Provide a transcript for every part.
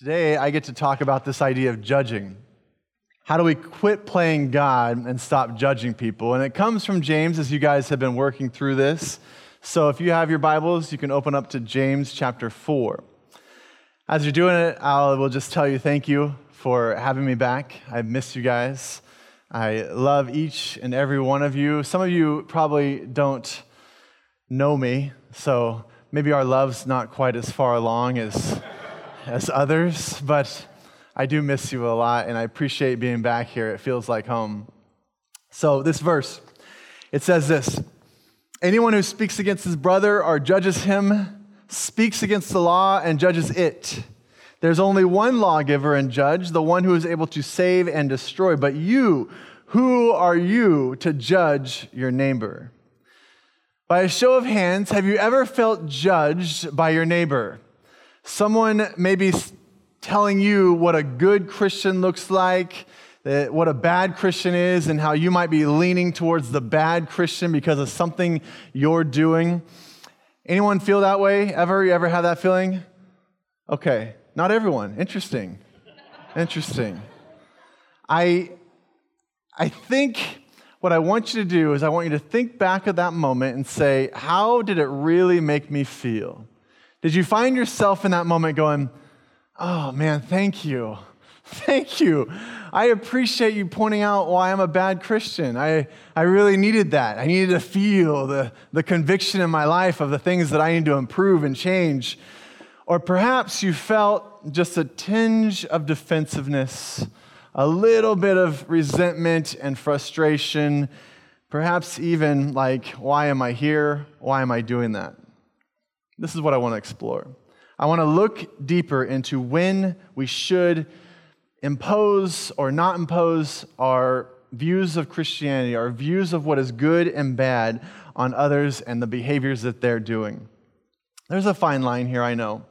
Today, I get to talk about this idea of judging. How do we quit playing God and stop judging people? And it comes from James, as you guys have been working through this. So if you have your Bibles, you can open up to James chapter 4. As you're doing it, I will just tell you thank you for having me back. I miss you guys. I love each and every one of you. Some of you probably don't know me, so maybe our love's not quite as far along as, as others, but I do miss you a lot, and I appreciate being back here. It feels like home. So, this verse, it says this Anyone who speaks against his brother or judges him speaks against the law and judges it. There's only one lawgiver and judge, the one who is able to save and destroy. But you, who are you to judge your neighbor? By a show of hands, have you ever felt judged by your neighbor? Someone maybe telling you what a good Christian looks like, eh, what a bad Christian is, and how you might be leaning towards the bad Christian because of something you're doing. Anyone feel that way ever? You ever have that feeling? Okay, not everyone. Interesting. Interesting. I, I think what I want you to do is I want you to think back at that moment and say, how did it really make me feel? Did you find yourself in that moment going, oh man, thank you. Thank you. I appreciate you pointing out why I'm a bad Christian. I, I really needed that. I needed to feel the, the conviction in my life of the things that I need to improve and change. Or perhaps you felt just a tinge of defensiveness a little bit of resentment and frustration, perhaps even like, why am I here? Why am I doing that? This is what I want to explore. I want to look deeper into when we should impose or not impose our views of Christianity, our views of what is good and bad on others and the behaviors that they're doing. There's a fine line here, I know.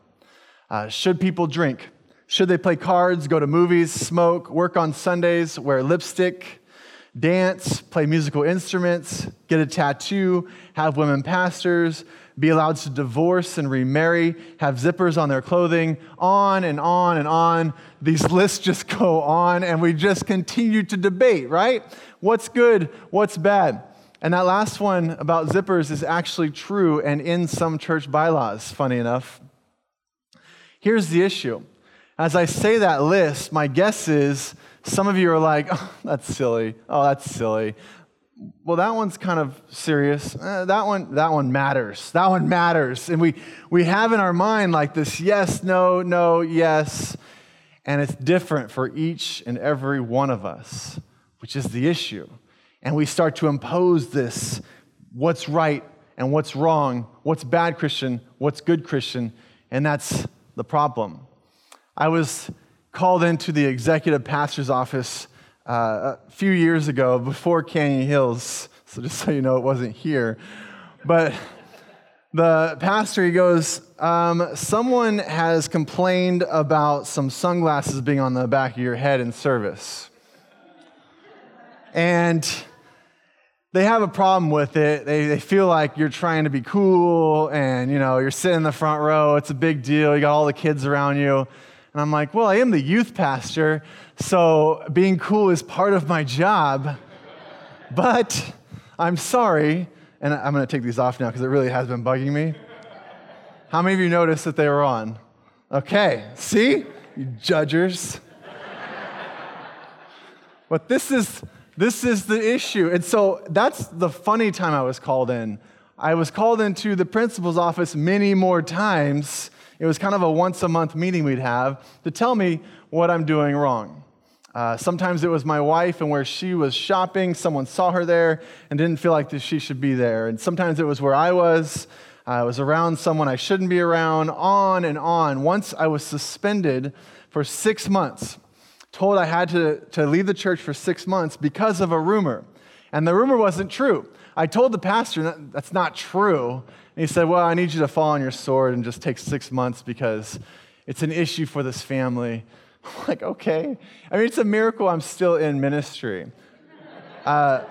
Uh, should people drink? Should they play cards, go to movies, smoke, work on Sundays, wear lipstick, dance, play musical instruments, get a tattoo, have women pastors, be allowed to divorce and remarry, have zippers on their clothing, on and on and on. These lists just go on, and we just continue to debate, right? What's good? What's bad? And that last one about zippers is actually true and in some church bylaws, funny enough. Here's the issue as I say that list, my guess is some of you are like, oh, that's silly. Oh, that's silly. Well, that one's kind of serious. Eh, that one, that one matters. That one matters. And we, we have in our mind like this yes, no, no, yes. And it's different for each and every one of us, which is the issue. And we start to impose this what's right and what's wrong, what's bad Christian, what's good Christian, and that's the problem. I was called into the executive pastor's office uh, a few years ago before Canyon Hills. So just so you know, it wasn't here. But the pastor, he goes, um, Someone has complained about some sunglasses being on the back of your head in service. And they have a problem with it. They, they feel like you're trying to be cool and, you know, you're sitting in the front row. It's a big deal. You got all the kids around you. And I'm like, well, I am the youth pastor, so being cool is part of my job. But I'm sorry, and I'm going to take these off now because it really has been bugging me. How many of you noticed that they were on? Okay, see? You judgers. but this is this is the issue. And so that's the funny time I was called in. I was called into the principal's office many more times it was kind of a once a month meeting we'd have to tell me what I'm doing wrong. Uh, sometimes it was my wife, and where she was shopping, someone saw her there and didn't feel like she should be there. And sometimes it was where I was. I was around someone I shouldn't be around, on and on. Once I was suspended for six months, told I had to, to leave the church for six months because of a rumor. And the rumor wasn't true. I told the pastor that's not true. And he said, Well, I need you to fall on your sword and just take six months because it's an issue for this family. I'm like, okay. I mean, it's a miracle I'm still in ministry. Uh,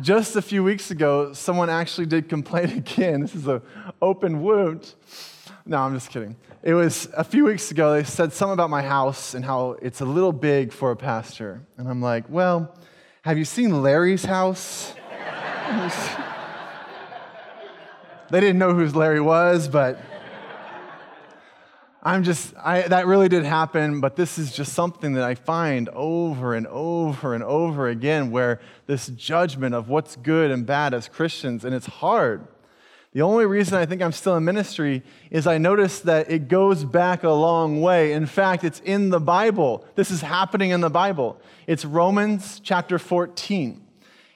just a few weeks ago, someone actually did complain again. This is an open wound. No, I'm just kidding. It was a few weeks ago, they said something about my house and how it's a little big for a pastor. And I'm like, well, have you seen Larry's house? they didn't know who Larry was, but I'm just, I, that really did happen, but this is just something that I find over and over and over again where this judgment of what's good and bad as Christians, and it's hard. The only reason I think I'm still in ministry is I notice that it goes back a long way. In fact, it's in the Bible. This is happening in the Bible. It's Romans chapter 14.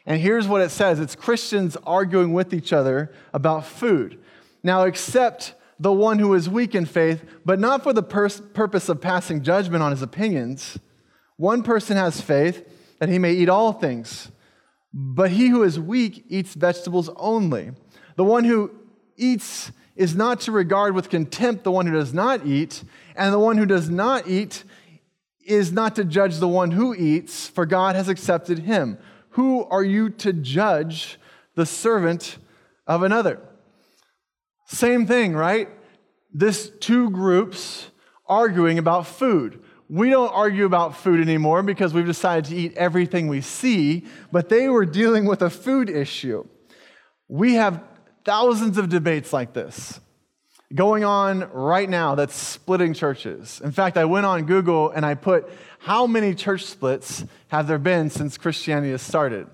And here's what it says it's Christians arguing with each other about food. Now, accept the one who is weak in faith, but not for the purpose of passing judgment on his opinions. One person has faith that he may eat all things, but he who is weak eats vegetables only. The one who eats is not to regard with contempt the one who does not eat, and the one who does not eat is not to judge the one who eats, for God has accepted him. Who are you to judge the servant of another? Same thing, right? This two groups arguing about food. We don't argue about food anymore because we've decided to eat everything we see, but they were dealing with a food issue. We have thousands of debates like this going on right now that's splitting churches. In fact, I went on Google and I put how many church splits have there been since Christianity has started?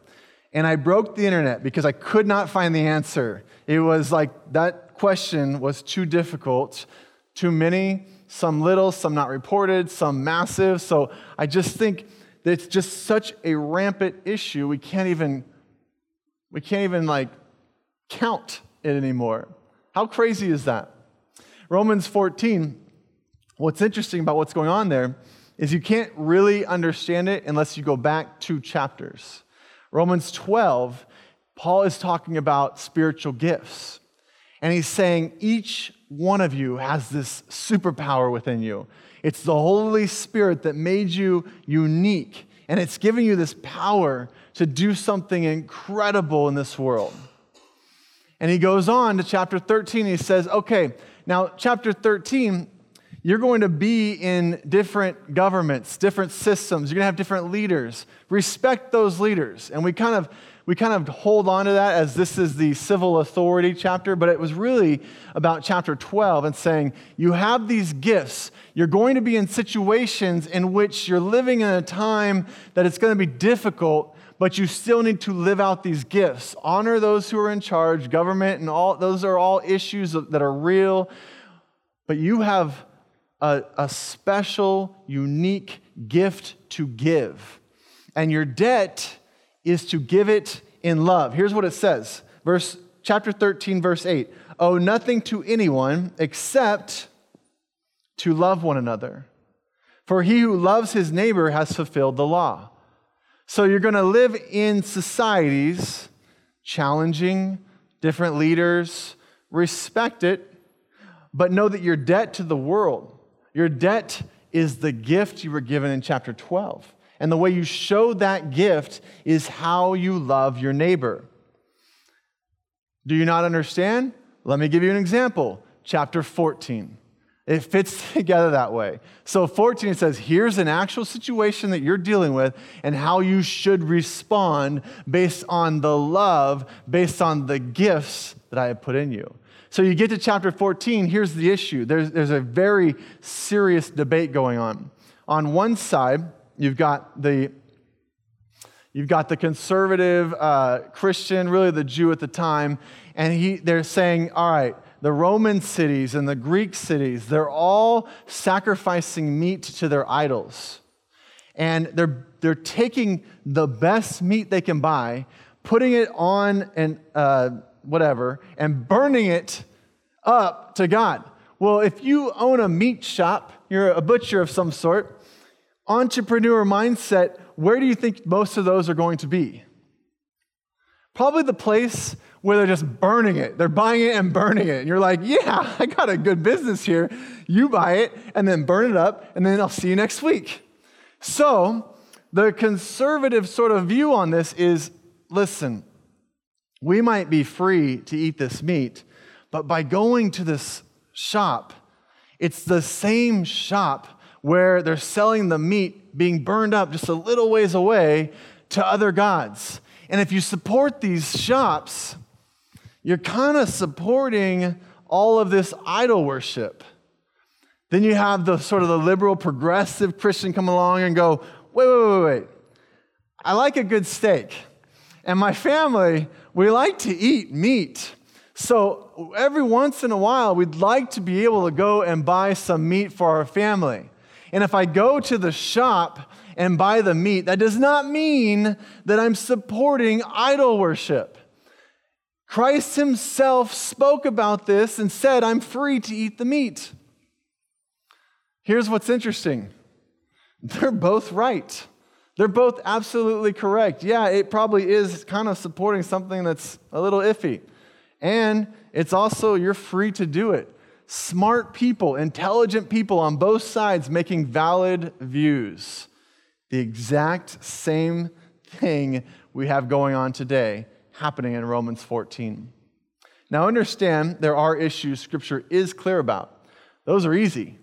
And I broke the internet because I could not find the answer. It was like that question was too difficult, too many, some little, some not reported, some massive. So I just think that it's just such a rampant issue. We can't even, we can't even like count it anymore. How crazy is that? Romans 14, what's interesting about what's going on there is you can't really understand it unless you go back two chapters. Romans 12, Paul is talking about spiritual gifts. And he's saying each one of you has this superpower within you. It's the Holy Spirit that made you unique, and it's giving you this power to do something incredible in this world. And he goes on to chapter 13. He says, okay, now, chapter 13, you're going to be in different governments, different systems. You're going to have different leaders. Respect those leaders. And we kind of we kind of hold on to that as this is the civil authority chapter, but it was really about chapter 12 and saying, you have these gifts. You're going to be in situations in which you're living in a time that it's going to be difficult, but you still need to live out these gifts. Honor those who are in charge, government, and all those are all issues that are real. But you have a, a special, unique gift to give. And your debt is to give it in love. Here's what it says. Verse chapter 13 verse 8. Owe nothing to anyone except to love one another. For he who loves his neighbor has fulfilled the law. So you're going to live in societies challenging different leaders, respect it, but know that your debt to the world, your debt is the gift you were given in chapter 12. And the way you show that gift is how you love your neighbor. Do you not understand? Let me give you an example. Chapter 14. It fits together that way. So, 14 says, here's an actual situation that you're dealing with and how you should respond based on the love, based on the gifts that I have put in you. So, you get to chapter 14, here's the issue there's, there's a very serious debate going on. On one side, You've got the You've got the conservative uh, Christian, really the Jew at the time, and he, they're saying, all right, the Roman cities and the Greek cities, they're all sacrificing meat to their idols. And they're, they're taking the best meat they can buy, putting it on and uh, whatever, and burning it up to God. Well, if you own a meat shop, you're a butcher of some sort, entrepreneur mindset, where do you think most of those are going to be? Probably the place where they're just burning it. They're buying it and burning it. And you're like, yeah, I got a good business here. You buy it and then burn it up, and then I'll see you next week. So, the conservative sort of view on this is listen, we might be free to eat this meat, but by going to this shop. It's the same shop where they're selling the meat being burned up just a little ways away to other gods. And if you support these shops, you're kind of supporting all of this idol worship. Then you have the sort of the liberal progressive Christian come along and go, wait, wait, wait, wait. I like a good steak. And my family, we like to eat meat. So every once in a while, we'd like to be able to go and buy some meat for our family. And if I go to the shop and buy the meat, that does not mean that I'm supporting idol worship. Christ himself spoke about this and said, I'm free to eat the meat. Here's what's interesting they're both right. They're both absolutely correct. Yeah, it probably is kind of supporting something that's a little iffy. And it's also, you're free to do it. Smart people, intelligent people on both sides making valid views. The exact same thing we have going on today happening in Romans 14. Now, understand there are issues Scripture is clear about. Those are easy.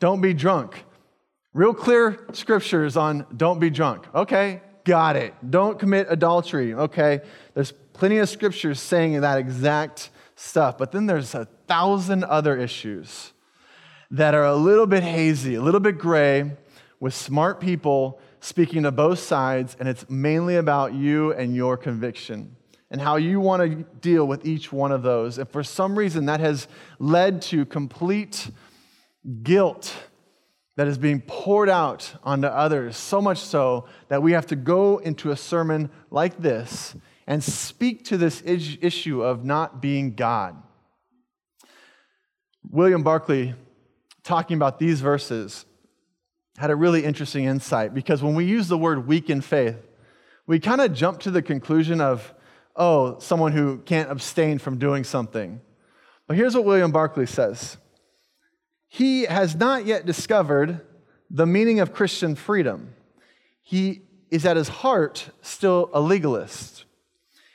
Don't be drunk. Real clear scriptures on don't be drunk. Okay, got it. Don't commit adultery. Okay, there's plenty of scriptures saying that exact stuff. But then there's a thousand other issues that are a little bit hazy, a little bit gray, with smart people speaking to both sides, and it's mainly about you and your conviction and how you want to deal with each one of those. And for some reason, that has led to complete guilt that is being poured out onto others, so much so that we have to go into a sermon like this and speak to this issue of not being God. William Barclay, talking about these verses, had a really interesting insight because when we use the word weak in faith, we kind of jump to the conclusion of, oh, someone who can't abstain from doing something. But here's what William Barclay says He has not yet discovered the meaning of Christian freedom. He is at his heart still a legalist.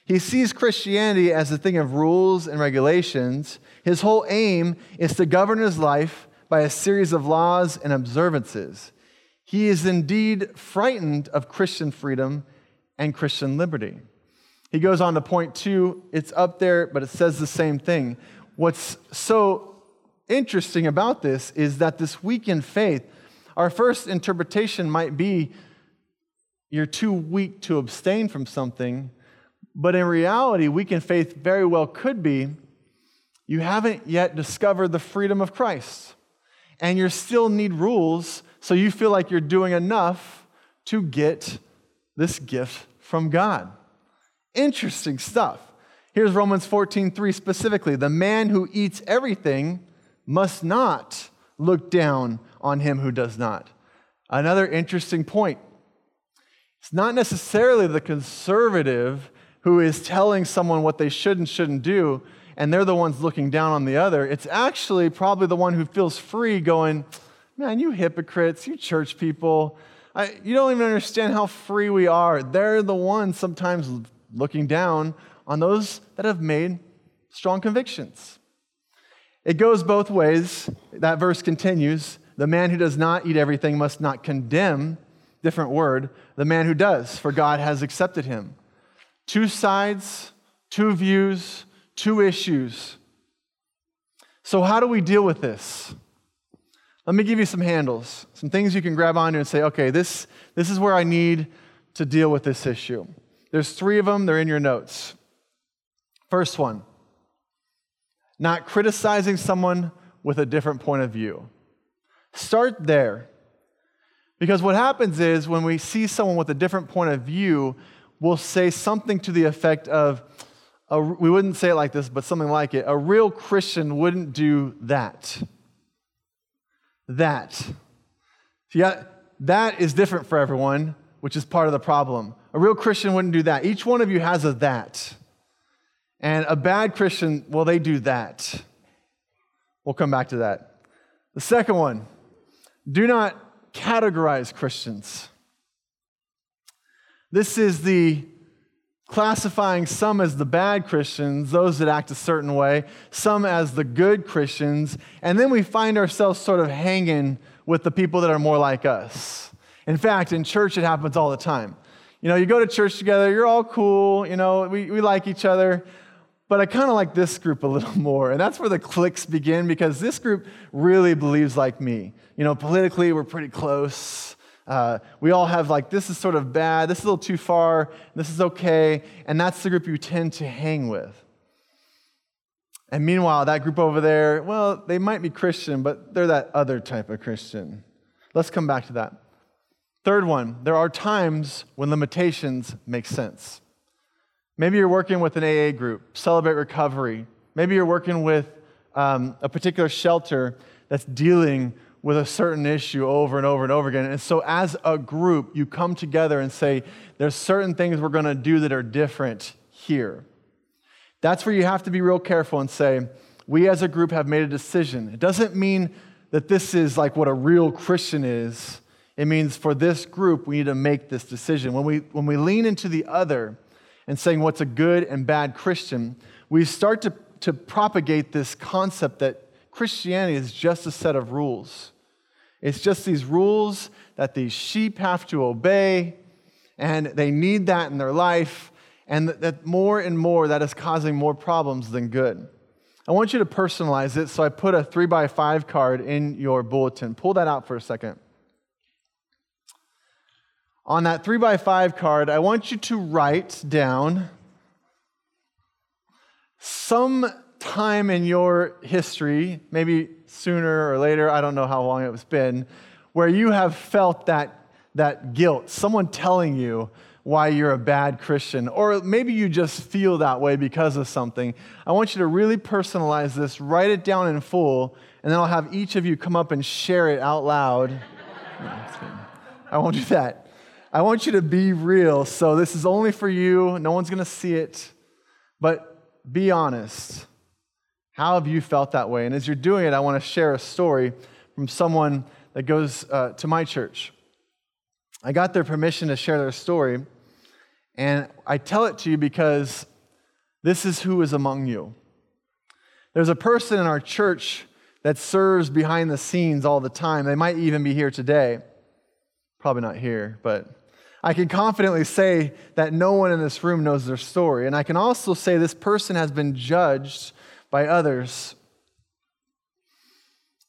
He sees Christianity as a thing of rules and regulations. His whole aim is to govern his life by a series of laws and observances. He is indeed frightened of Christian freedom and Christian liberty. He goes on to point two, it's up there, but it says the same thing. What's so interesting about this is that this weak in faith, our first interpretation might be you're too weak to abstain from something, but in reality, weak in faith very well could be you haven't yet discovered the freedom of Christ, and you still need rules, so you feel like you're doing enough to get this gift from God. Interesting stuff. Here's Romans 14:3 specifically. The man who eats everything must not look down on him who does not. Another interesting point. It's not necessarily the conservative who is telling someone what they should and shouldn't do, and they're the ones looking down on the other. It's actually probably the one who feels free going, Man, you hypocrites, you church people, I, you don't even understand how free we are. They're the ones sometimes looking down on those that have made strong convictions. It goes both ways. That verse continues The man who does not eat everything must not condemn, different word, the man who does, for God has accepted him. Two sides, two views, two issues. So, how do we deal with this? Let me give you some handles, some things you can grab onto and say, okay, this, this is where I need to deal with this issue. There's three of them, they're in your notes. First one, not criticizing someone with a different point of view. Start there. Because what happens is when we see someone with a different point of view, we'll say something to the effect of, a, we wouldn't say it like this, but something like it. A real Christian wouldn't do that. That. Yeah, that is different for everyone, which is part of the problem. A real Christian wouldn't do that. Each one of you has a that. And a bad Christian, well, they do that. We'll come back to that. The second one do not categorize Christians. This is the classifying some as the bad Christians, those that act a certain way, some as the good Christians, and then we find ourselves sort of hanging with the people that are more like us. In fact, in church, it happens all the time. You know, you go to church together, you're all cool, you know, we, we like each other, but I kind of like this group a little more. And that's where the cliques begin because this group really believes like me. You know, politically, we're pretty close. Uh, we all have like, this is sort of bad, this is a little too far, this is okay. And that's the group you tend to hang with. And meanwhile, that group over there, well, they might be Christian, but they're that other type of Christian. Let's come back to that. Third one, there are times when limitations make sense. Maybe you're working with an AA group, Celebrate Recovery. Maybe you're working with um, a particular shelter that's dealing with a certain issue over and over and over again. And so, as a group, you come together and say, There's certain things we're going to do that are different here. That's where you have to be real careful and say, We as a group have made a decision. It doesn't mean that this is like what a real Christian is. It means for this group, we need to make this decision. When we, when we lean into the other, and saying what's a good and bad Christian, we start to, to propagate this concept that Christianity is just a set of rules. It's just these rules that these sheep have to obey, and they need that in their life, and that more and more that is causing more problems than good. I want you to personalize it, so I put a three by five card in your bulletin. Pull that out for a second. On that three by five card, I want you to write down some time in your history, maybe sooner or later, I don't know how long it's been, where you have felt that, that guilt, someone telling you why you're a bad Christian, or maybe you just feel that way because of something. I want you to really personalize this, write it down in full, and then I'll have each of you come up and share it out loud. No, I won't do that. I want you to be real. So this is only for you. No one's going to see it. But be honest. How have you felt that way? And as you're doing it, I want to share a story from someone that goes uh, to my church. I got their permission to share their story, and I tell it to you because this is who is among you. There's a person in our church that serves behind the scenes all the time. They might even be here today. Probably not here, but I can confidently say that no one in this room knows their story. And I can also say this person has been judged by others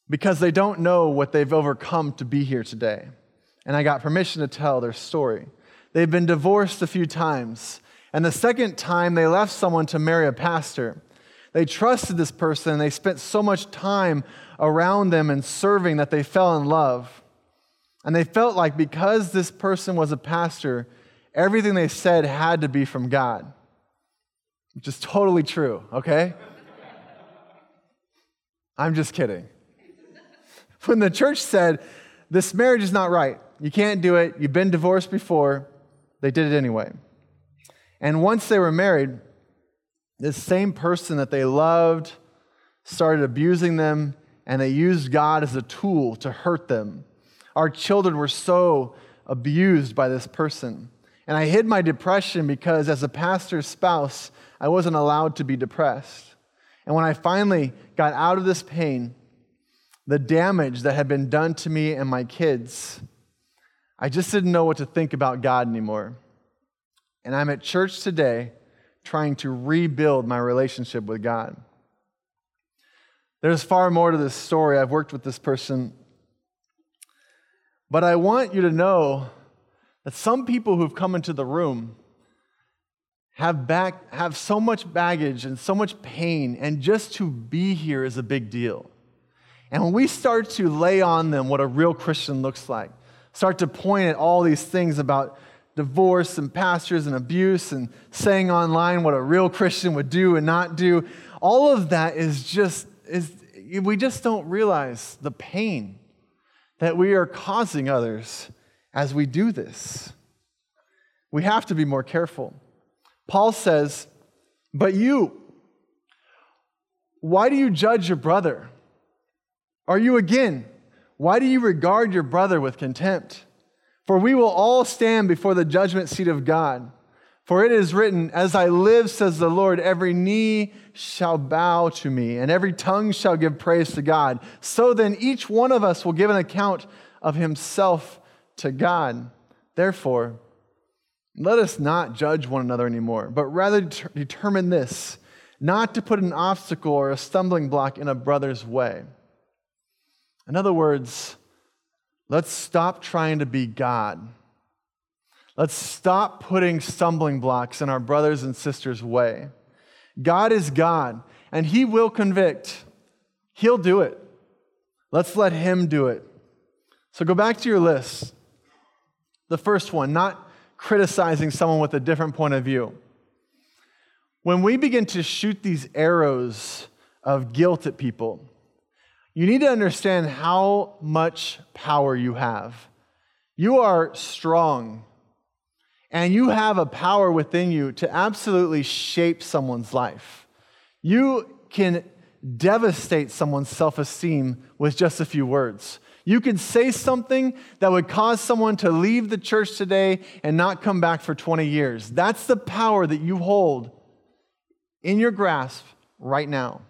because they don't know what they've overcome to be here today. And I got permission to tell their story. They've been divorced a few times. And the second time, they left someone to marry a pastor. They trusted this person and they spent so much time around them and serving that they fell in love. And they felt like because this person was a pastor, everything they said had to be from God, which is totally true, okay? I'm just kidding. When the church said, This marriage is not right, you can't do it, you've been divorced before, they did it anyway. And once they were married, this same person that they loved started abusing them, and they used God as a tool to hurt them our children were so abused by this person. And I hid my depression because, as a pastor's spouse, I wasn't allowed to be depressed. And when I finally got out of this pain, the damage that had been done to me and my kids, I just didn't know what to think about God anymore. And I'm at church today trying to rebuild my relationship with God. There's far more to this story. I've worked with this person but I want you to know that some people who've come into the room have, back, have so much baggage and so much pain, and just to be here is a big deal. And when we start to lay on them what a real Christian looks like, start to point at all these things about divorce and pastors and abuse and saying online what a real Christian would do and not do, all of that is just, is, we just don't realize the pain that we are causing others as we do this. We have to be more careful. Paul says, But you, why do you judge your brother? Are you again? Why do you regard your brother with contempt? For we will all stand before the judgment seat of God. For it is written, As I live, says the Lord, every knee shall bow to me, and every tongue shall give praise to God. So then each one of us will give an account of himself to God. Therefore, let us not judge one another anymore, but rather determine this not to put an obstacle or a stumbling block in a brother's way. In other words, let's stop trying to be God. Let's stop putting stumbling blocks in our brothers and sisters' way. God is God, and He will convict. He'll do it. Let's let Him do it. So go back to your list. The first one, not criticizing someone with a different point of view. When we begin to shoot these arrows of guilt at people, you need to understand how much power you have. You are strong, and you have a power within you to absolutely shape someone's life. You can devastate someone's self esteem with just a few words. You could say something that would cause someone to leave the church today and not come back for 20 years. That's the power that you hold in your grasp right now.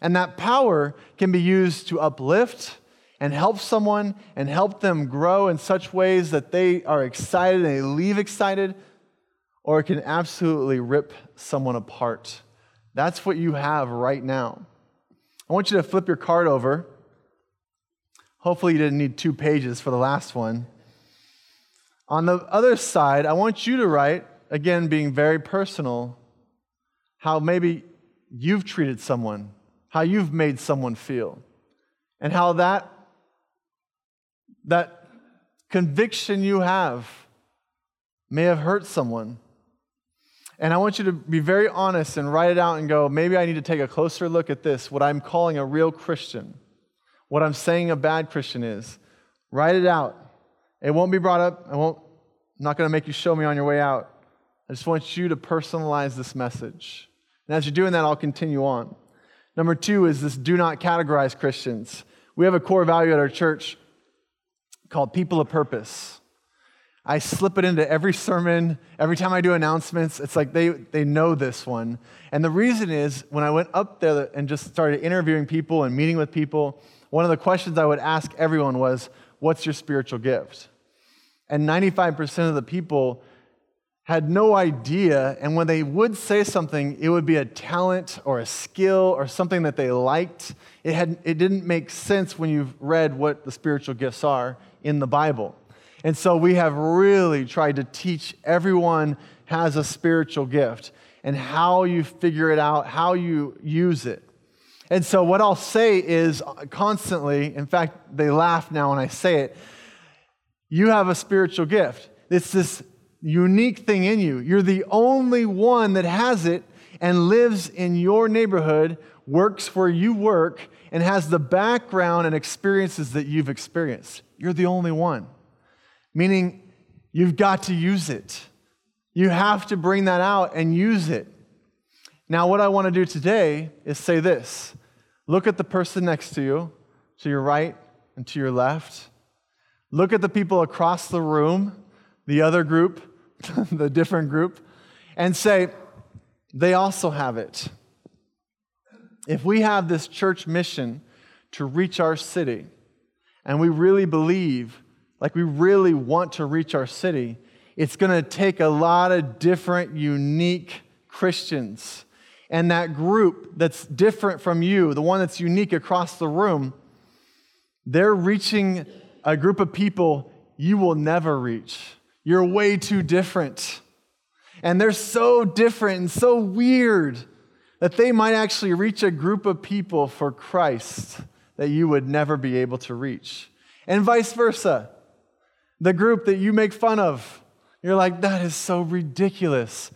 And that power can be used to uplift and help someone and help them grow in such ways that they are excited and they leave excited, or it can absolutely rip someone apart. That's what you have right now. I want you to flip your card over Hopefully, you didn't need two pages for the last one. On the other side, I want you to write, again, being very personal, how maybe you've treated someone, how you've made someone feel, and how that, that conviction you have may have hurt someone. And I want you to be very honest and write it out and go, maybe I need to take a closer look at this, what I'm calling a real Christian what I'm saying a bad Christian is. Write it out. It won't be brought up. I won't, I'm not going to make you show me on your way out. I just want you to personalize this message. And as you're doing that, I'll continue on. Number two is this do not categorize Christians. We have a core value at our church called people of purpose. I slip it into every sermon, every time I do announcements. It's like they, they know this one. And the reason is when I went up there and just started interviewing people and meeting with people, one of the questions I would ask everyone was, What's your spiritual gift? And 95% of the people had no idea. And when they would say something, it would be a talent or a skill or something that they liked. It, had, it didn't make sense when you've read what the spiritual gifts are in the Bible. And so we have really tried to teach everyone has a spiritual gift and how you figure it out, how you use it. And so, what I'll say is constantly, in fact, they laugh now when I say it, you have a spiritual gift. It's this unique thing in you. You're the only one that has it and lives in your neighborhood, works where you work, and has the background and experiences that you've experienced. You're the only one. Meaning, you've got to use it. You have to bring that out and use it. Now, what I want to do today is say this Look at the person next to you, to your right and to your left. Look at the people across the room, the other group, the different group, and say, they also have it. If we have this church mission to reach our city, and we really believe, like we really want to reach our city, it's going to take a lot of different, unique Christians and that group that's different from you, the one that's unique across the room, they're reaching a group of people you will never reach. You're way too different. And they're so different and so weird that they might actually reach a group of people for Christ that you would never be able to reach. And vice versa. The group that you make fun of, you're like, that is so ridiculous.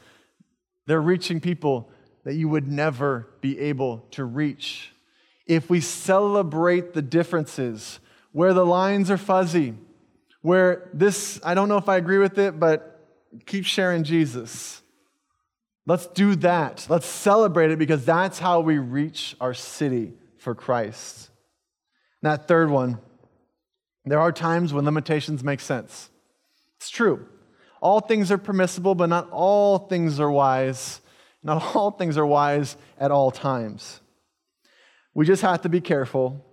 They're reaching people that you would never be able to reach. If we celebrate the differences, where the lines are fuzzy, where this, I don't know if I agree with it, but keep sharing Jesus. Let's do that. Let's celebrate it because that's how we reach our city for Christ. And that third one, there are times when limitations make sense. It's true. All things are permissible, but not all things are wise. Not all things are wise at all times. We just have to be careful.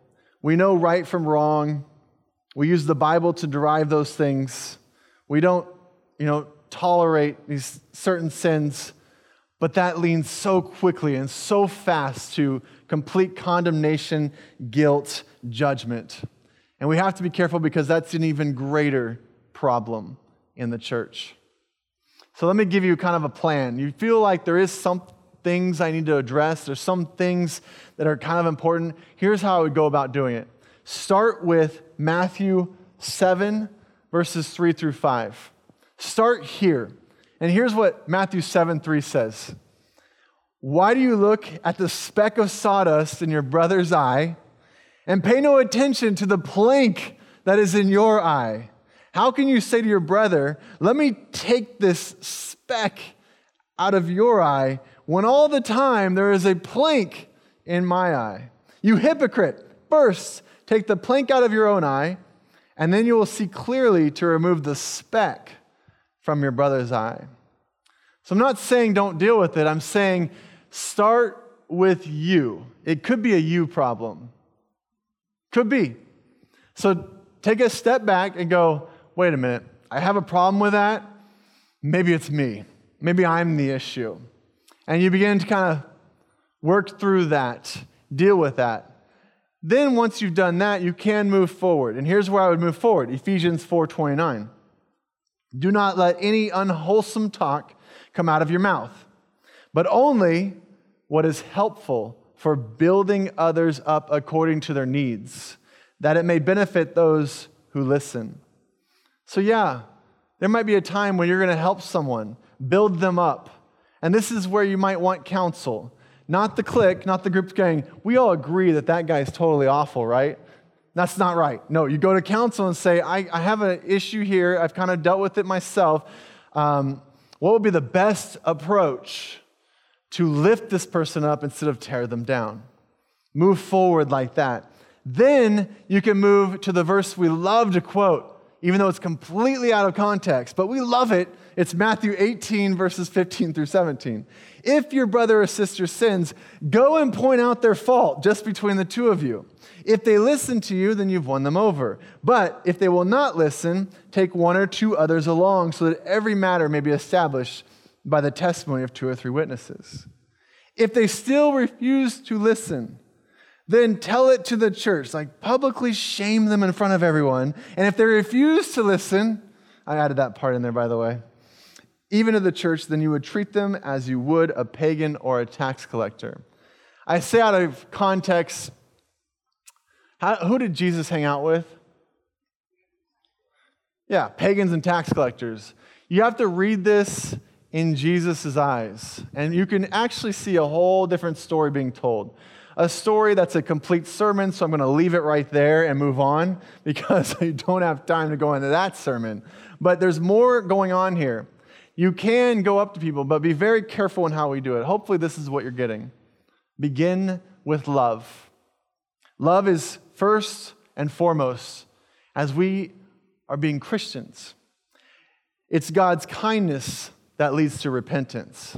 We know right from wrong. We use the Bible to derive those things. We don't, you know, tolerate these certain sins, but that leans so quickly and so fast to complete condemnation, guilt, judgment. And we have to be careful because that's an even greater problem in the church. So let me give you kind of a plan. You feel like there is some things I need to address, there's some things that are kind of important. Here's how I would go about doing it. Start with Matthew 7 verses 3 through 5. Start here. And here's what Matthew 7 3 says Why do you look at the speck of sawdust in your brother's eye and pay no attention to the plank that is in your eye? How can you say to your brother, Let me take this speck out of your eye, when all the time there is a plank in my eye? You hypocrite! First, take the plank out of your own eye, and then you will see clearly to remove the speck from your brother's eye. So I'm not saying don't deal with it, I'm saying start with you. It could be a you problem. Could be. So take a step back and go, wait a minute, I have a problem with that. Maybe it's me. Maybe I'm the issue. And you begin to kind of work through that, deal with that. Then once you've done that, you can move forward. And here's where I would move forward. Ephesians 4:29. Do not let any unwholesome talk come out of your mouth, but only what is helpful for building others up according to their needs, that it may benefit those who listen. So, yeah, there might be a time when you're going to help someone, build them up. And this is where you might want counsel. Not the clique, not the group going, we all agree that that guy is totally awful, right? That's not right. No, you go to counsel and say, I, I have an issue here. I've kind of dealt with it myself. Um, what would be the best approach to lift this person up instead of tear them down? Move forward like that. Then you can move to the verse we love to quote even though it's completely out of context, but we love it. It's Matthew 18, verses 15 through 17. If your brother or sister sins, go and point out their fault just between the two of you. If they listen to you, then you've won them over. But if they will not listen, take one or two others along so that every matter may be established by the testimony of two or three witnesses. If they still refuse to listen, then tell it to the church, like publicly shame them in front of everyone. And if they refuse to listen, I added that part in there, by the way, even to the church, then you would treat them as you would a pagan or a tax collector. I say out of context, how, who did Jesus hang out with? Yeah, pagans and tax collectors. You have to read this in Jesus' eyes, and you can actually see a whole different story being told a story that's a complete sermon, so I'm going to leave it right there and move on because I don't have time to go into that sermon. But there's more going on here. You can go up to people, but be very careful in how we do it. Hopefully, this is what you're getting. Begin with love. Love is first and foremost as we are being Christians. It's God's kindness that leads to repentance.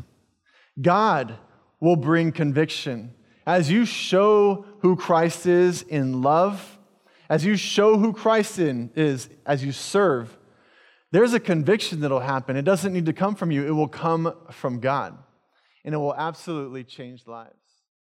God will bring conviction as you show who Christ is in love, as you show who Christ in, is as you serve, there's a conviction that'll happen. It doesn't need to come from you, it will come from God. And it will absolutely change lives.